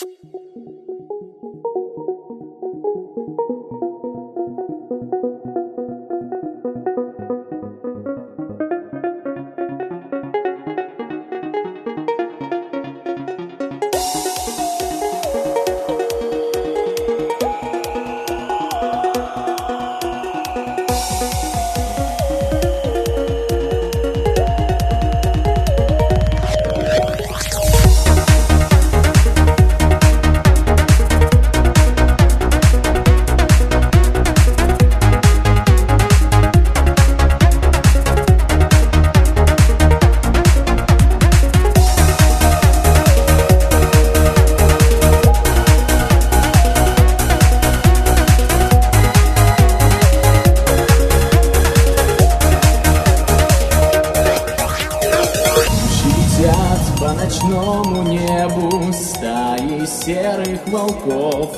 ピッ! Небу стаи серых волков.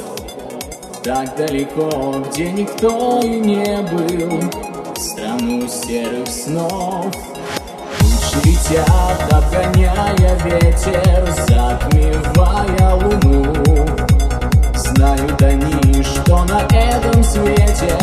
Так далеко, где никто и не был Страну серых снов. Тучи летят, обгоняя ветер Затмевая луну. Знают они, что на этом свете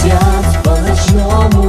хотят по-ночному